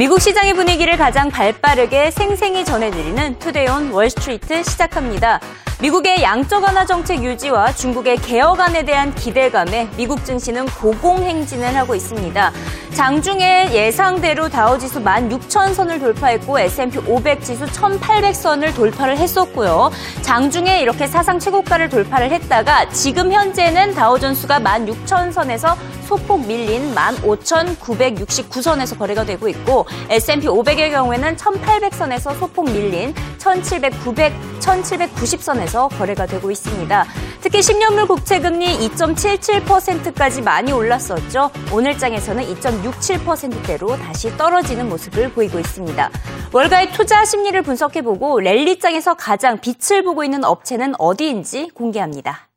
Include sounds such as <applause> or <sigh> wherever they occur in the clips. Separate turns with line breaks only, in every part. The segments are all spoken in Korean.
미국 시장의 분위기를 가장 발빠르게 생생히 전해드리는 Today on Wall Street 시작합니다. 미국의 양적 완화 정책 유지와 중국의 개혁안에 대한 기대감에 미국 증시는 고공행진을 하고 있습니다. 장중에 예상대로 다우지수 16,000선을 돌파했고 S&P 500 지수 1,800선을 돌파를 했었고요. 장중에 이렇게 사상 최고가를 돌파를 했다가 지금 현재는 다우존스가 16,000선에서 소폭 밀린 15,969선에서 거래가 되고 있고 S&P 500의 경우에는 1,800선에서 소폭 밀린 1,700, 900, 1,790선에서 거래가 되고 있습니다. 특히 10년물 국채금리 2.77%까지 많이 올랐었죠. 오늘장에서는 2.67%대로 다시 떨어지는 모습을 보이고 있습니다. 월가의 투자 심리를 분석해보고 랠리장에서 가장 빛을 보고 있는 업체는 어디인지 공개합니다.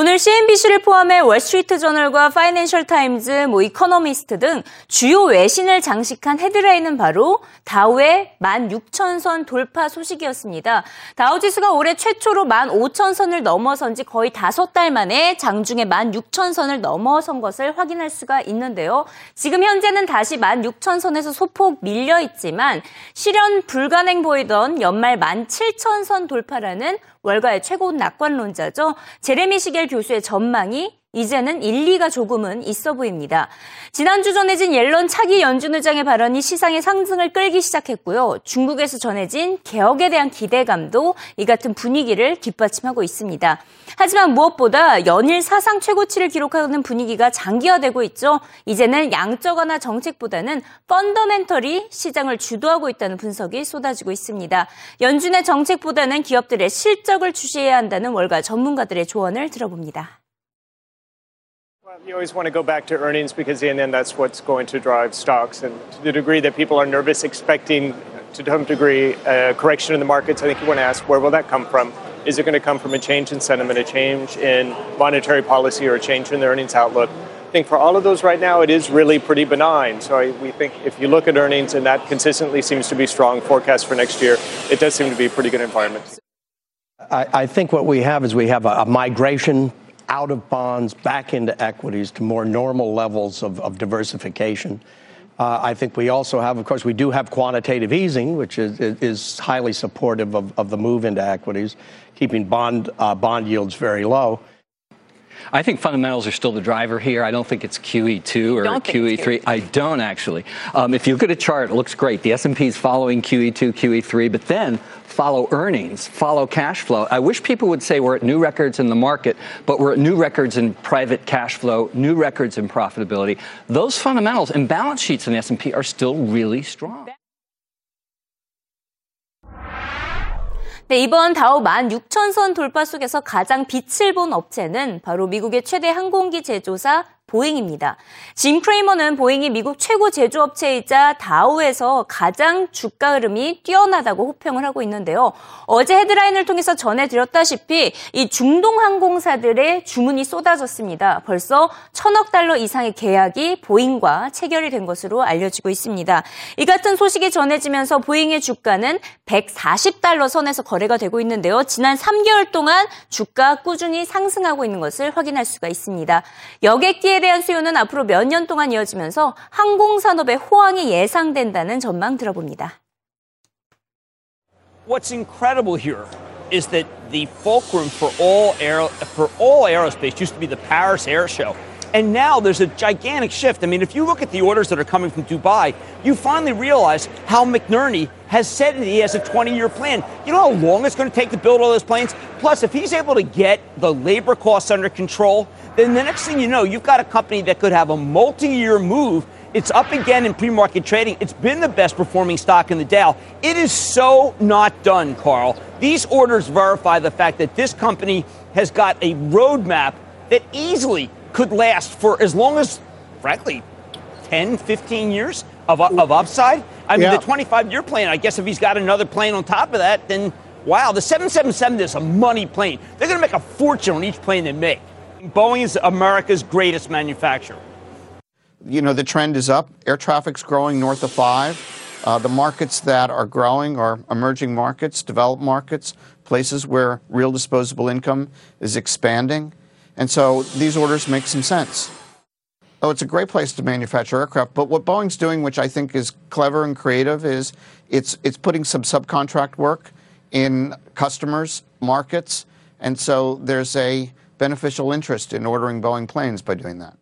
오늘 CNBC를 포함해 월스트리트 저널과 파이낸셜 타임즈, 뭐 이코노미스트 등 주요 외신을 장식한 헤드라인은 바로 다우의 16,000선 돌파 소식이었습니다. 다우 지수가 올해 최초로 15,000선을 넘어선 지 거의 5달 만에 장중에 16,000선을 넘어선 것을 확인할 수가 있는데요. 지금 현재는 다시 16,000선에서 소폭 밀려 있지만 실현 불가능 보이던 연말 17,000선 돌파라는 월가의 최고 낙관론자죠. 제레미 시겔 교수의 전망이 이제는 일리가 조금은 있어 보입니다. 지난주 전해진 옐런 차기 연준 의장의 발언이 시장의 상승을 끌기 시작했고요. 중국에서 전해진 개혁에 대한 기대감도 이 같은 분위기를 뒷받침하고 있습니다. 하지만 무엇보다 연일 사상 최고치를 기록하는 분위기가 장기화되고 있죠. 이제는 양적 완화 정책보다는 펀더멘털이 시장을 주도하고 있다는 분석이 쏟아지고 있습니다. 연준의 정책보다는 기업들의 실적을 주시해야 한다는 월가 전문가들의 조언을 들어봅니다.
You always want to go back to earnings because in the end that's what's going to drive stocks. And to the degree that people are nervous, expecting to some degree a correction in the markets, I think you want to ask where will that come from? Is it going to come from a change in sentiment, a change in monetary policy, or a change in the earnings outlook? I think for all of those right now, it is really pretty benign. So I, we think if you look at earnings and that consistently seems to be strong forecast for next year, it does seem to be a pretty good environment.
I, I think what we have is we have a, a migration out of bonds back into equities to more normal levels of, of diversification. Uh, I think we also have, of course, we do have quantitative easing, which is, is highly supportive of, of the move into equities, keeping bond, uh, bond yields very low.
I think fundamentals are still the driver here. I don't think it's QE2 or QE3. I don't actually. Um, if you look at a chart, it looks great. The S&P is following QE2, QE3, but then follow earnings, follow cash flow. I wish people would say we're at new records in the market, but we're at new records in private cash flow, new records in profitability. Those fundamentals and balance sheets in the S&P are still really strong.
네, 이번 다우 16,000선 돌파 속에서 가장 빛을 본 업체는 바로 미국의 최대 항공기 제조사 보잉입니다. 짐 크레이머는 보잉이 미국 최고 제조업체이자 다우에서 가장 주가 흐름이 뛰어나다고 호평을 하고 있는데요. 어제 헤드라인을 통해서 전해드렸다시피 이 중동 항공사들의 주문이 쏟아졌습니다. 벌써 천억 달러 이상의 계약이 보잉과 체결이 된 것으로 알려지고 있습니다. 이 같은 소식이 전해지면서 보잉의 주가는 140달러 선에서 거래가 되고 있는데요. 지난 3개월 동안 주가 꾸준히 상승하고 있는 것을 확인할 수가 있습니다. 여객기에 대한 수요는 앞으로 몇 년 동안 이어지면서 항공산업의 호황이 예상된다는 전망 들어봅니다.
What's incredible here is that the fulcrum for all aero, for all aerospace used to be the Paris Air Show. And now there's a gigantic shift. I mean, if you look at the orders that are coming from Dubai, you finally realize how McNerney has said that he has a 20 year plan. You know how long it's going to take to build all those planes? Plus, if he's able to get the labor costs under control, then the next thing you know, you've got a company that could have a multi year move. It's up again in pre market trading. It's been the best performing stock in the Dow. It is so not done, Carl. These orders verify the fact that this company has got a roadmap that easily could last for as long as, frankly, 10, 15 years of, of upside. I mean, yeah. the 25 year plan, I guess if he's got another plane on top of that, then wow, the 777 is a money plane. They're going to make a fortune on each plane they make. Boeing is America's greatest manufacturer.
You know, the trend is up. Air traffic's growing north of five. Uh, the markets that are growing are emerging markets, developed markets, places where real disposable income is expanding. And so these orders make some sense. Oh, it's a great place to manufacture aircraft. But what Boeing's doing, which I think is clever and creative, is it's it's putting some subcontract work in customers' markets, and so there's a beneficial interest in ordering Boeing planes by doing that.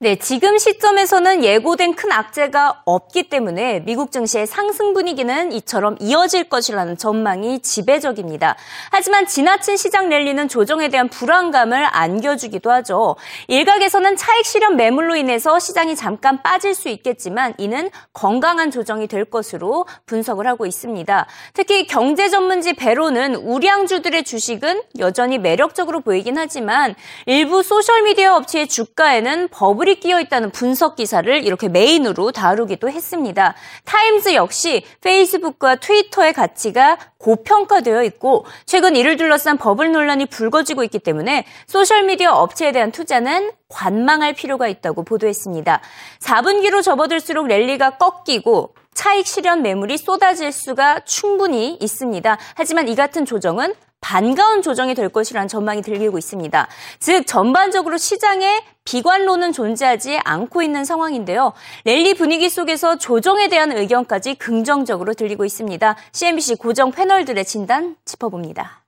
네, 지금 시점에서는 예고된 큰 악재가 없기 때문에 미국 증시의 상승 분위기는 이처럼 이어질 것이라는 전망이 지배적입니다. 하지만 지나친 시장 랠리는 조정에 대한 불안감을 안겨주기도 하죠. 일각에서는 차익 실현 매물로 인해서 시장이 잠깐 빠질 수 있겠지만 이는 건강한 조정이 될 것으로 분석을 하고 있습니다. 특히 경제 전문지 배런스는 우량주들의 주식은 여전히 매력적으로 보이긴 하지만 일부 소셜미디어 업체의 주가에는 버블 이 거품이 끼어 있다는 분석 기사를 이렇게 메인으로 다루기도 했습니다. 타임즈 역시 페이스북과 트위터의 가치가 고평가되어 있고 최근 이를 둘러싼 버블 논란이 불거지고 있기 때문에 소셜미디어 업체에 대한 투자는 관망할 필요가 있다고 보도했습니다. 4분기로 접어들수록 랠리가 꺾이고 차익 실현 매물이 쏟아질 수가 충분히 있습니다. 하지만 이 같은 조정은 반가운 조정이 될 것이라는 전망이 들리고 있습니다. 즉 전반적으로 시장에 비관론은 존재하지 않고 있는 상황인데요. 랠리 분위기 속에서 조정에 대한 의견까지 긍정적으로 들리고 있습니다. CNBC 고정 패널들의 진단 짚어봅니다.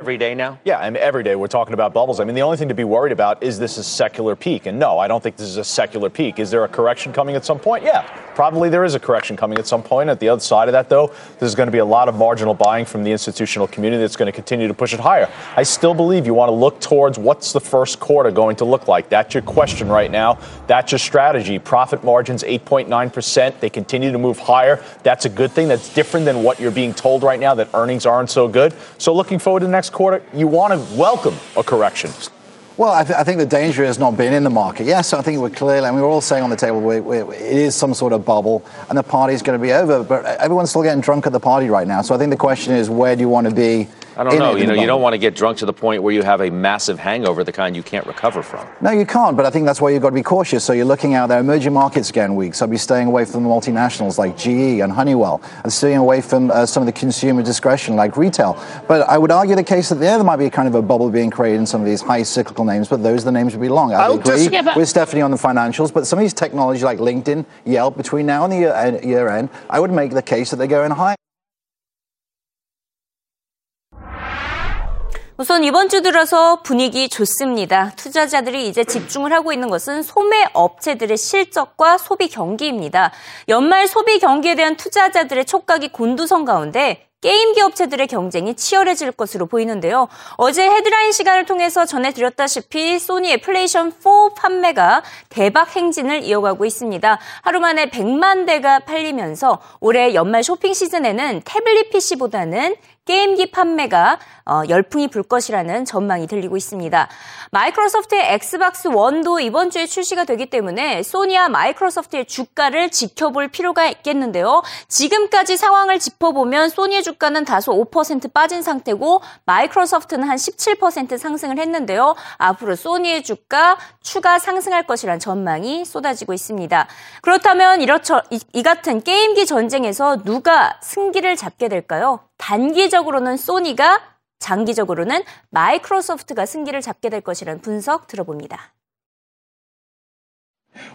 Every day now?
Yeah, I mean, every day we're talking about bubbles. I mean, the only thing to be worried about is this a secular peak. And no, I don't think this is a secular peak. Is there a correction coming at some point? Yeah, probably there is a correction coming at some point. At the other side of that, though, there's going to be a lot of marginal buying from the institutional community that's going to continue to push it higher. I still believe you want to look towards what's the first quarter going to look like. That's your question right now. That's your strategy. Profit margins 8.9%. They continue to move higher. That's a good thing. That's different than what you're being told right now that earnings aren't so good. So looking forward to the next quarter, you want to welcome a correction.
Well, I, th- I, think the danger has not been in the market. Yes, I think we're clearly, and we were all saying on the table, we, we, it is some sort of bubble, and the party's going to be over. But everyone's still getting drunk at the party right now. So I think the question is, where do you want to be
I don't know. You know, you don't want to get drunk to the point where you have a massive hangover, the kind you can't recover from.
No, you can't. But I think that's why you've got to be cautious. So you're looking out there. Emerging markets again weak. So I'd be staying away from the multinationals like GE and Honeywell, and staying away from uh, some of the consumer discretion like retail. But I would argue the case that there, there might be kind of a bubble being created in some of these high cyclical names. But those are the names would be long. I agree just, yeah, with Stephanie on the financials. But some of these technologies like LinkedIn, Yelp, between now and the year, uh, year end, I would make the case that they're going high.
우선 이번 주 들어서 분위기 좋습니다. 투자자들이 이제 집중을 하고 있는 것은 소매 업체들의 실적과 소비 경기입니다. 연말 소비 경기에 대한 투자자들의 촉각이 곤두선 가운데 게임기 업체들의 경쟁이 치열해질 것으로 보이는데요. 어제 헤드라인 시간을 통해서 전해드렸다시피 소니의 플레이스테이션 4 판매가 대박 행진을 이어가고 있습니다. 하루 만에 100만 대가 팔리면서 올해 연말 쇼핑 시즌에는 태블릿 PC보다는 게임기 판매가 어, 열풍이 불 것이라는 전망이 들리고 있습니다. 마이크로소프트의 엑스박스 원도 이번 주에 출시가 되기 때문에 소니와 마이크로소프트의 주가를 지켜볼 필요가 있겠는데요. 지금까지 상황을 짚어보면 소니의 주가는 다소 5% 빠진 상태고 마이크로소프트는 한 17% 상승을 했는데요. 앞으로 소니의 주가 추가 상승할 것이라는 전망이 쏟아지고 있습니다. 그렇다면 이렇죠, 이, 이 같은 게임기 전쟁에서 누가 승기를 잡게 될까요? 단기적으로는 소니가 장기적으로는 마이크로소프트가 승기를 잡게 될 것이라는 분석 들어봅니다.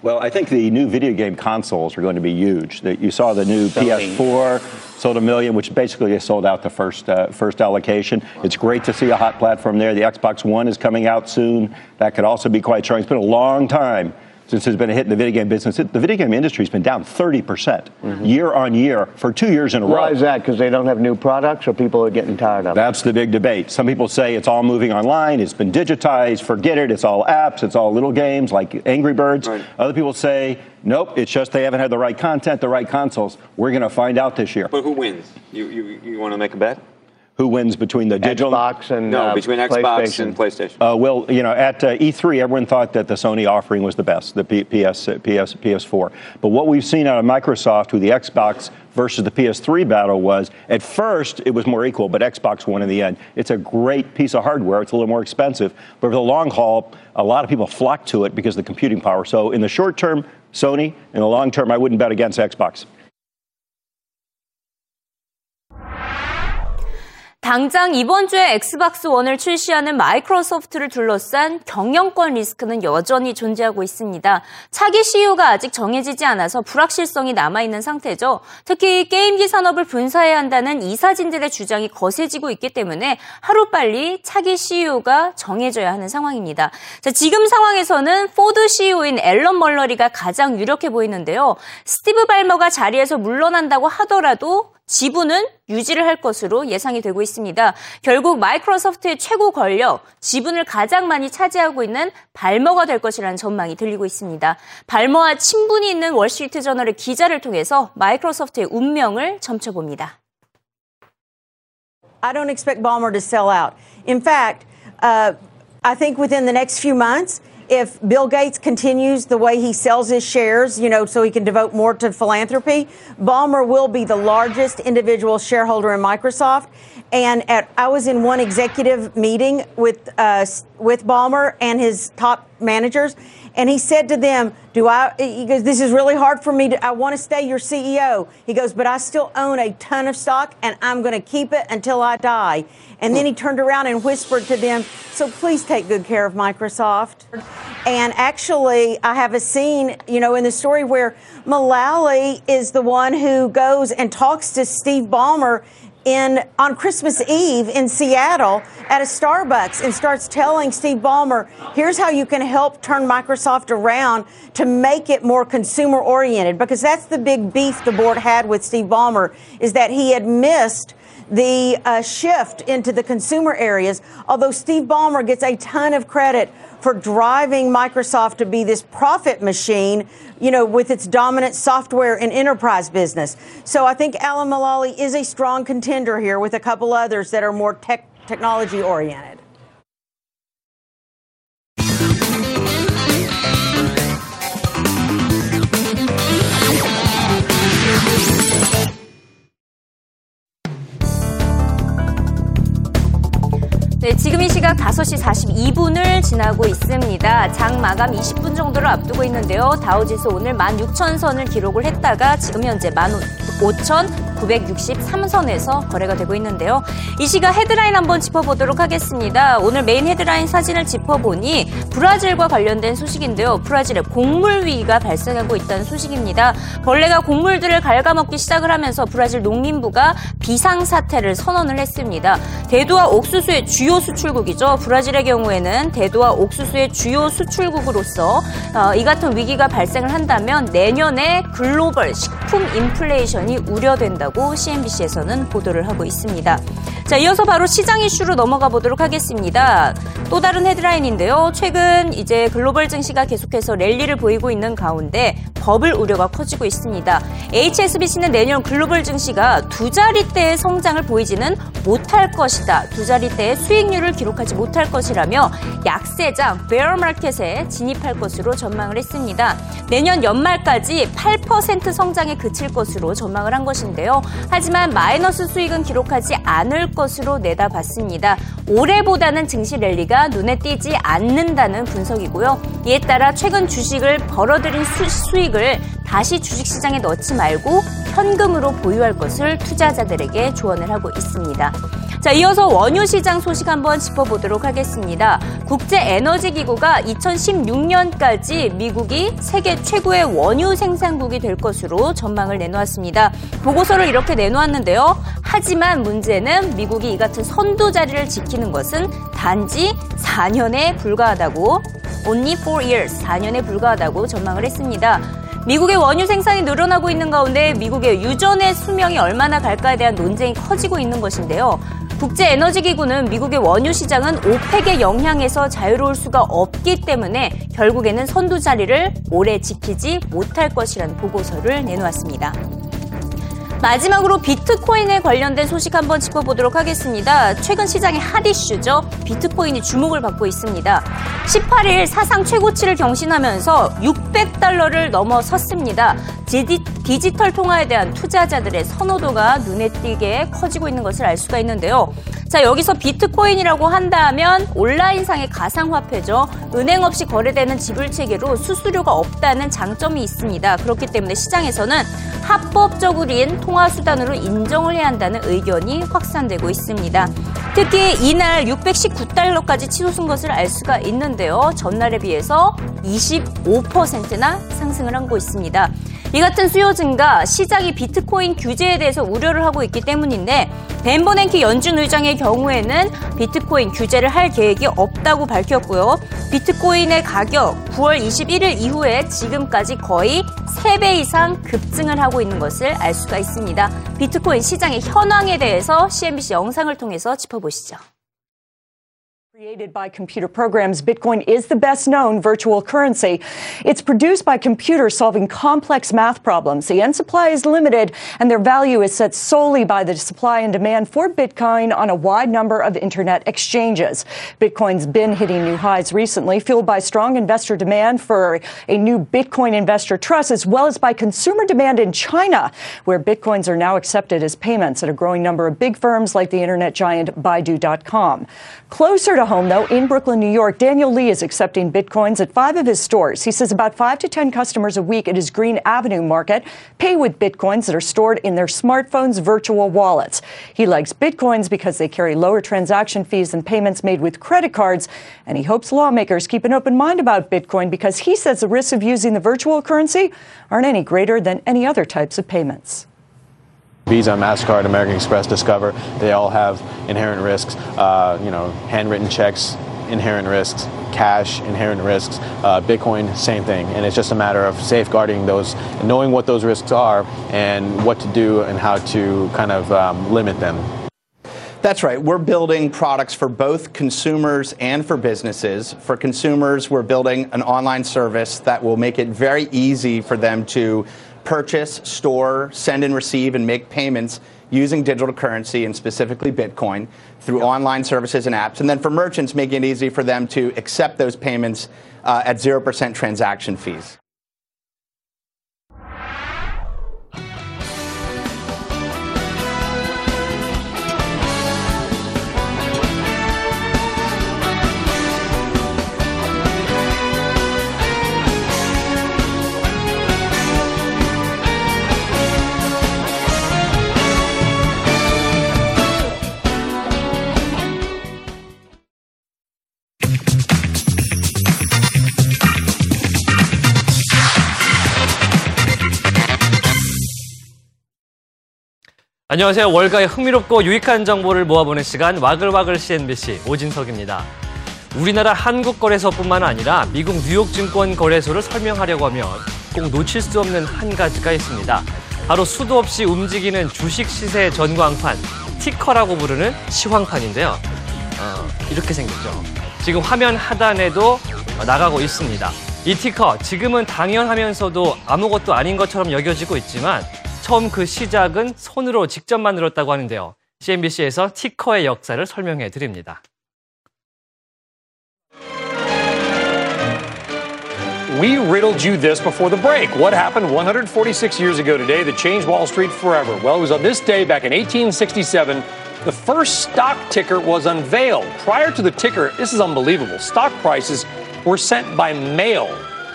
Well, I think the new video game consoles are going to be huge. You saw the new PS4 sold a million, which basically sold out the first uh, first allocation. It's great to see a hot platform there. The Xbox One is coming out soon. That could also be quite strong. It's been a long time since there's been a hit in the video game business. The video game industry has been down 30% mm hmm year on year for two years in a
Why
row.
Why is that? Because they don't have new products or people are getting tired of it?
That's the big debate. Some people say it's all moving online, it's been digitized, forget it, it's all apps, it's all little games like Angry Birds. Right. Other people say, nope, it's just they haven't had the right content, the right consoles. We're going to find out this year.
But who wins? You, you, you want to make a bet?
Who wins between the digital
Xbox and
no
uh,
between Xbox and PlayStation.
Uh, well, you know, at uh, E3, everyone thought that the Sony offering was the best, the P- PS, PS, PS4. But what we've seen out of Microsoft with the Xbox versus the PS3 battle was at first it was more equal, but Xbox won in the end. It's a great piece of hardware. It's a little more expensive, but for the long haul, a lot of people flock to it because of the computing power. So in the short term, Sony. In the long term, I wouldn't bet against Xbox.
당장 이번 주에 엑스박스 원을 출시하는 마이크로소프트를 둘러싼 경영권 리스크는 여전히 존재하고 있습니다. 차기 CEO가 아직 정해지지 않아서 불확실성이 남아있는 상태죠. 특히 게임기 산업을 분사해야 한다는 이사진들의 주장이 거세지고 있기 때문에 하루빨리 차기 CEO가 정해져야 하는 상황입니다. 자, 지금 상황에서는 포드 CEO인 앨런 멀럴리가 가장 유력해 보이는데요. 스티브 발머가 자리에서 물러난다고 하더라도 지분은 유지를 할 것으로 예상이 되고 있습니다. 결국 마이크로소프트의 최고 권력, 지분을 가장 많이 차지하고 있는 발머가 될 것이라는 전망이 들리고 있습니다. 발머와 친분이 있는 월스트리트 저널의 기자를 통해서 마이크로소프트의 운명을 점쳐봅니다.
I don't expect Balmer to sell out. In fact, uh, I think within the next few months, if Bill Gates continues the way he sells his shares, you know, so he can devote more to philanthropy, Balmer will be the largest individual shareholder in Microsoft. And at, I was in one executive meeting with uh, with Balmer and his top managers, and he said to them, "Do I?" He goes, "This is really hard for me. To, I want to stay your CEO." He goes, "But I still own a ton of stock, and I'm going to keep it until I die." And then he turned around and whispered to them, "So please take good care of Microsoft." And actually, I have a scene, you know, in the story where Mullally is the one who goes and talks to Steve Ballmer in on Christmas Eve in Seattle at a Starbucks and starts telling Steve Ballmer, here's how you can help turn Microsoft around to make it more consumer oriented because that's the big beef the board had with Steve Ballmer is that he had missed the uh, shift into the consumer areas. Although Steve Ballmer gets a ton of credit for driving Microsoft to be this profit machine, you know, with its dominant software and enterprise business. So I think Alan Mulally is a strong contender here with a couple others that are more tech, technology oriented.
네, 지금 이 시각 5시 42분을 지나고 있습니다. 장 마감 20분 정도를 앞두고 있는데요. 다우지수 오늘 16,000선을 기록을 했다가 지금 현재 15,963선에서 거래가 되고 있는데요. 이 시각 헤드라인 한번 짚어보도록 하겠습니다. 오늘 메인 헤드라인 사진을 짚어보니 브라질과 관련된 소식인데요. 브라질에 곡물 위기가 발생하고 있다는 소식입니다. 벌레가 곡물들을 갉아먹기 시작을 하면서 브라질 농림부가 비상사태를 선언을 했습니다. 대두와 옥수수의 주요 수출국이죠. 브라질의 경우에는 대두와 옥수수의 주요 수출국으로서 어, 이 같은 위기가 발생을 한다면 내년에 글로벌 식품 인플레이션이 우려된다고 CNBC에서는 보도를 하고 있습니다. 자, 이어서 바로 시장 이슈로 넘어가 보도록 하겠습니다. 또 다른 헤드라인인데요. 최근 이제 글로벌 증시가 계속해서 랠리를 보이고 있는 가운데 버블 우려가 커지고 있습니다. HSBC는 내년 글로벌 증시가 두 자리대의 성장을 보이지는 못할 것이다. 두 자리대의 수익률을 기록하지 못할 것이라며 약세장 베어 마켓에 진입할 것으로 전망을 했습니다. 내년 연말까지 8% 성장에 그칠 것으로 전망을 한 것인데요. 하지만 마이너스 수익은 기록하지 않을 것으로 내다봤습니다. 올해보다는 증시 랠리가 눈에 띄지 않는다는 분석이고요. 이에 따라 최근 주식을 벌어들인 수, 익을 다시 주식시장에 넣지 말고 현금으로 보유할 것을 투자자들에게 조언을 하고 있습니다. 자, 이어서 원유 시장 소식 한번 짚어보도록 하겠습니다. 국제에너지기구가 2016년까지 미국이 세계 최고의 원유 생산국이 될 것으로 전망을 내놓았습니다. 보고서를 이렇게 내놓았는데요. 하지만 문제는 미국이 이 같은 선두 자리를 지키는 것은 단지 4년에 불과하다고 only 4 years, 4년에 불과하다고 전망을 했습니다. 미국의 원유 생산이 늘어나고 있는 가운데 미국의 유전의 수명이 얼마나 갈까에 대한 논쟁이 커지고 있는 것인데요. 국제에너지기구는 미국의 원유 시장은 오펙의 영향에서 자유로울 수가 없기 때문에 결국에는 선두 자리를 오래 지키지 못할 것이라는 보고서를 내놓았습니다. 마지막으로 비트코인에 관련된 소식 한번 짚어보도록 하겠습니다. 최근 시장의 핫 이슈죠. 비트코인이 주목을 받고 있습니다. 18일 사상 최고치를 경신하면서 600달러를 넘어섰습니다. 디지털 통화에 대한 투자자들의 선호도가 눈에 띄게 커지고 있는 것을 알 수가 있는데요. 자, 여기서 비트코인이라고 한다면 온라인상의 가상화폐죠. 은행 없이 거래되는 지불 체계로 수수료가 없다는 장점이 있습니다. 그렇기 때문에 시장에서는 합법적인 통화 수단으로 인정을 해야 한다는 의견이 확산되고 있습니다. 특히 이날 619달러까지 치솟은 것을 알 수가 있는데요. 전날에 비해서 25%나 상승을 하고 있습니다. 이 같은 수요 증가, 시장이 비트코인 규제에 대해서 우려를 하고 있기 때문인데 벤 버냉키 연준 의장의 경우에는 비트코인 규제를 할 계획이 없다고 밝혔고요. 비트코인의 가격 9월 21일 이후에 지금까지 거의 3배 이상 급증을 하고 있는 것을 알 수가 있습니다. 비트코인 시장의 현황에 대해서 CNBC 영상을 통해서 짚어보시죠.
Created by computer programs, Bitcoin is the best known virtual currency. It's produced by computers solving complex math problems. The end supply is limited and their value is set solely by the supply and demand for Bitcoin on a wide number of internet exchanges. Bitcoin's been hitting new highs recently, fueled by strong investor demand for a new Bitcoin investor trust, as well as by consumer demand in China, where Bitcoins are now accepted as payments at a growing number of big firms like the internet giant Baidu.com. Closer to home, though, in Brooklyn, New York, Daniel Lee is accepting bitcoins at five of his stores. He says about five to 10 customers a week at his Green Avenue market pay with bitcoins that are stored in their smartphone's virtual wallets. He likes bitcoins because they carry lower transaction fees than payments made with credit cards, and he hopes lawmakers keep an open mind about bitcoin because he says the risks of using the virtual currency aren't any greater than any other types of payments.
Visa, MasterCard, American Express, Discover, they all have inherent risks. Uh, you know, handwritten checks, inherent risks. Cash, inherent risks. Uh, Bitcoin, same thing. And it's just a matter of safeguarding those, knowing what those risks are and what to do and how to kind of um, limit them.
That's right. We're building products for both consumers and for businesses. For consumers, we're building an online service that will make it very easy for them to purchase, store, send and receive, and make payments using digital currency and specifically Bitcoin through yep. online services and apps. And then for merchants, making it easy for them to accept those payments uh, at 0% transaction fees.
안녕하세요. 월가의 흥미롭고 유익한 정보를 모아보는 시간 와글와글 CNBC 오진석입니다. 우리나라 한국 거래소뿐만 아니라 미국 뉴욕 증권 거래소를 설명하려고 하면 꼭 놓칠 수 없는 한 가지가 있습니다. 바로 수도 없이 움직이는 주식 시세 전광판, 티커라고 부르는 시황판인데요. 어, 이렇게 생겼죠. 지금 화면 하단에도 나가고 있습니다. 이 티커, 지금은 당연하면서도 아무것도 아닌 것처럼 여겨지고 있지만 처음 그 시작은 손으로 직접 만들었다고 하는데요. CNBC에서 티커의 역사를 설명해 드립니다.
We riddled you this before the break. What happened 146 years ago today that changed Wall Street forever? Well, it was on this day back in 1867 the first stock ticker was unveiled. Prior to the ticker, this is unbelievable. Stock prices were sent by mail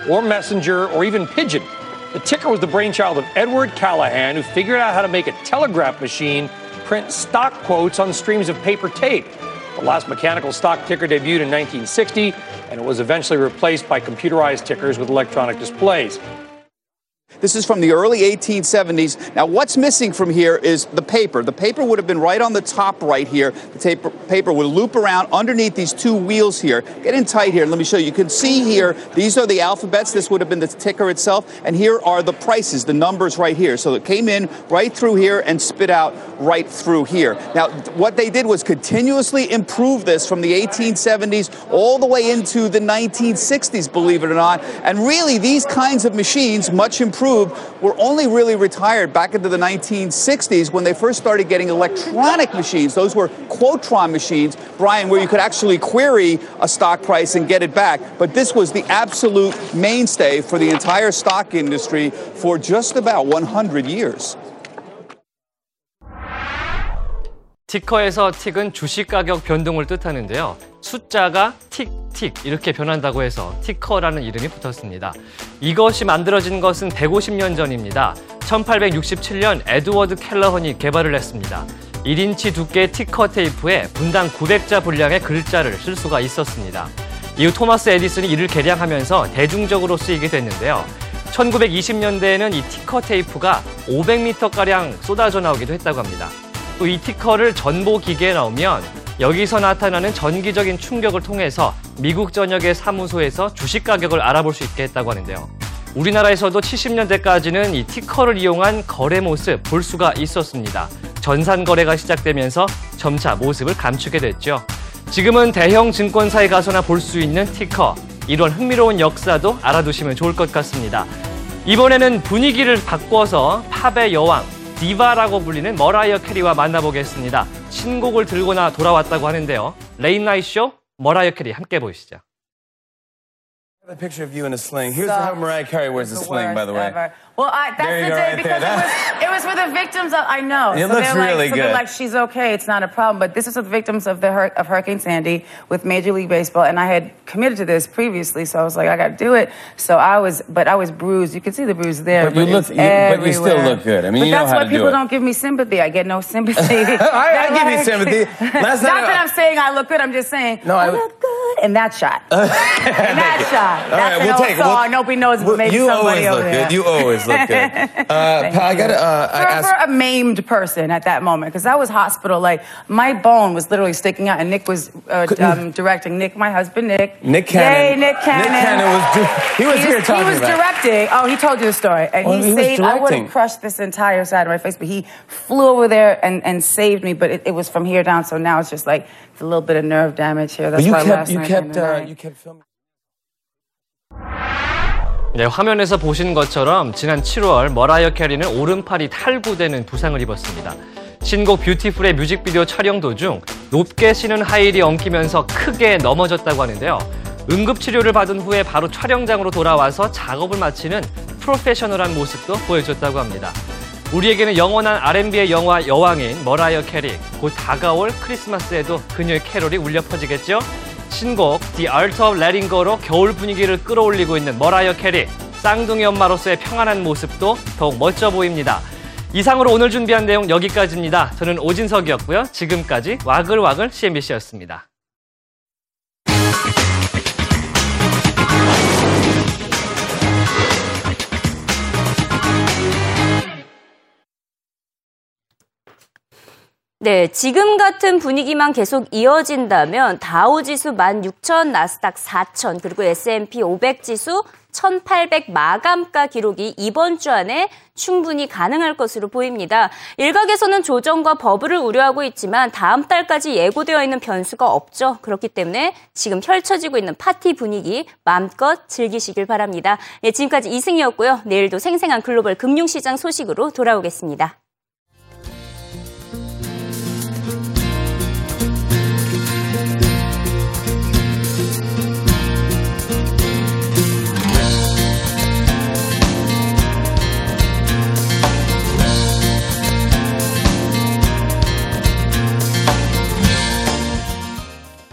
or messenger or even pigeon. The ticker was the brainchild of Edward Callahan, who figured out how to make a telegraph machine print stock quotes on streams of paper tape. The last mechanical stock ticker debuted in 1960, and it was eventually replaced by computerized tickers with electronic displays.
This is from the early 1870s. Now, what's missing from here is the paper. The paper would have been right on the top right here. The paper would loop around underneath these two wheels here. Get in tight here. Let me show you. You can see here, these are the alphabets. This would have been the ticker itself. And here are the prices, the numbers right here. So it came in right through here and spit out right through here. Now, what they did was continuously improve this from the 1870s all the way into the 1960s, believe it or not. And really, these kinds of machines, much improved were only really retired back into the 1960s when they first started getting electronic machines. Those were Quotron machines, Brian, where you could actually query a stock price and get it back. But this was the absolute mainstay for the entire stock industry for just about 100 years.
티커에서 틱은 주식 가격 변동을 뜻하는데요. 숫자가 틱틱 이렇게 변한다고 해서 티커라는 이름이 붙었습니다. 이것이 만들어진 것은 150년 전입니다. 1867년 에드워드 켈러헌이 개발을 했습니다. 1인치 두께의 티커 테이프에 분당 900자 분량의 글자를 쓸 수가 있었습니다. 이후 토마스 에디슨이 이를 개량하면서 대중적으로 쓰이게 됐는데요. 1920년대에는 이 티커 테이프가 500m가량 쏟아져 나오기도 했다고 합니다. 또 이 티커를 전보 기계에 넣으면 여기서 나타나는 전기적인 충격을 통해서 미국 전역의 사무소에서 주식 가격을 알아볼 수 있게 했다고 하는데요. 우리나라에서도 70년대까지는 이 티커를 이용한 거래 모습 볼 수가 있었습니다. 전산 거래가 시작되면서 점차 모습을 감추게 됐죠. 지금은 대형 증권사에 가서나 볼 수 있는 ticker. 이런 흥미로운 역사도 알아두시면 좋을 것 같습니다. 이번에는 분위기를 바꿔서 팝의 여왕, 디바라고 불리는 머라이어 캐리와 만나보겠습니다. 신곡을 들고나 돌아왔다고 하는데요. Late Night Show 머라이어 캐리 함께 보시죠.
The picture of you in a sling. Here's how Mariah Carey wears the sling, by the way.
Ever. Well, I, that's the day
right
because it was, it was for the victims of, I know.
It
so
looks
they're like,
really
so they're
good.
like, she's okay, it's not a problem. But this is for the victims of the of Hurricane Sandy with Major League Baseball. And I had committed to this previously, so I was like, I got to do it. So I was, but I was bruised. You can see the bruise there.
But you look- you- but you still look good. I mean,
but
you know
that's
how
why
to
people not give me sympathy. I get no <laughs> sympathy. <laughs>
I- I
They're
give you sympathy. Last <laughs>
not that
I-
I'm saying I look good. I'm just saying
No,
I,
I-
look good in that shot. in that shot.
All
That's
right, we'll take it. We'll-
Nobody knows, but
Well,
maybe
you
somebody
always look good. You always look good. <laughs> Uh, I got to. Uh, I
for, for a maimed person at that moment, because I was hospital, like my bone was literally sticking out, and Nick was uh, um, directing. Nick, my husband, Nick.
Nick
Yay,
Cannon.
Nick Cannon.
Nick Cannon was. He was here talking
He was
about.
directing. Oh, he told you the story, and
Oh,
he
he was
saved. I would have crushed this entire side of my face, but he flew over there and, and saved me. But it, it was from here down, so now it's just like it's a little bit of nerve damage here. That's
But you
why
kept.
last
You
night
kept. Uh, you kept filming.
네, 화면에서 보신 것처럼 지난 7월 머라이어 캐리는 오른팔이 탈구되는 부상을 입었습니다. 신곡 Beautiful의 뮤직비디오 촬영 도중 높게 신은 하이힐이 엉키면서 크게 넘어졌다고 하는데요. 응급치료를 받은 후에 바로 촬영장으로 돌아와서 작업을 마치는 프로페셔널한 모습도 보여줬다고 합니다. 우리에게는 영원한 R&B의 영화 여왕인 머라이어 캐리, 곧 다가올 크리스마스에도 그녀의 캐롤이 울려 퍼지겠죠? 신곡 The Art of Letting Go로 겨울 분위기를 끌어올리고 있는 머라이어 캐리, 쌍둥이 엄마로서의 평안한 모습도 더욱 멋져 보입니다. 이상으로 오늘 준비한 내용 여기까지입니다. 저는 오진석이었고요. 지금까지 와글와글 CNBC였습니다.
네, 지금 같은 분위기만 계속 이어진다면 다우 지수 16,000, 나스닥 4,000, 그리고 S&P 500 지수 1,800 마감가 기록이 이번 주 안에 충분히 가능할 것으로 보입니다. 일각에서는 조정과 버블을 우려하고 있지만 다음 달까지 예고되어 있는 변수가 없죠. 그렇기 때문에 지금 펼쳐지고 있는 파티 분위기 마음껏 즐기시길 바랍니다. 네, 지금까지 이승이었고요. 내일도 생생한 글로벌 금융시장 소식으로 돌아오겠습니다.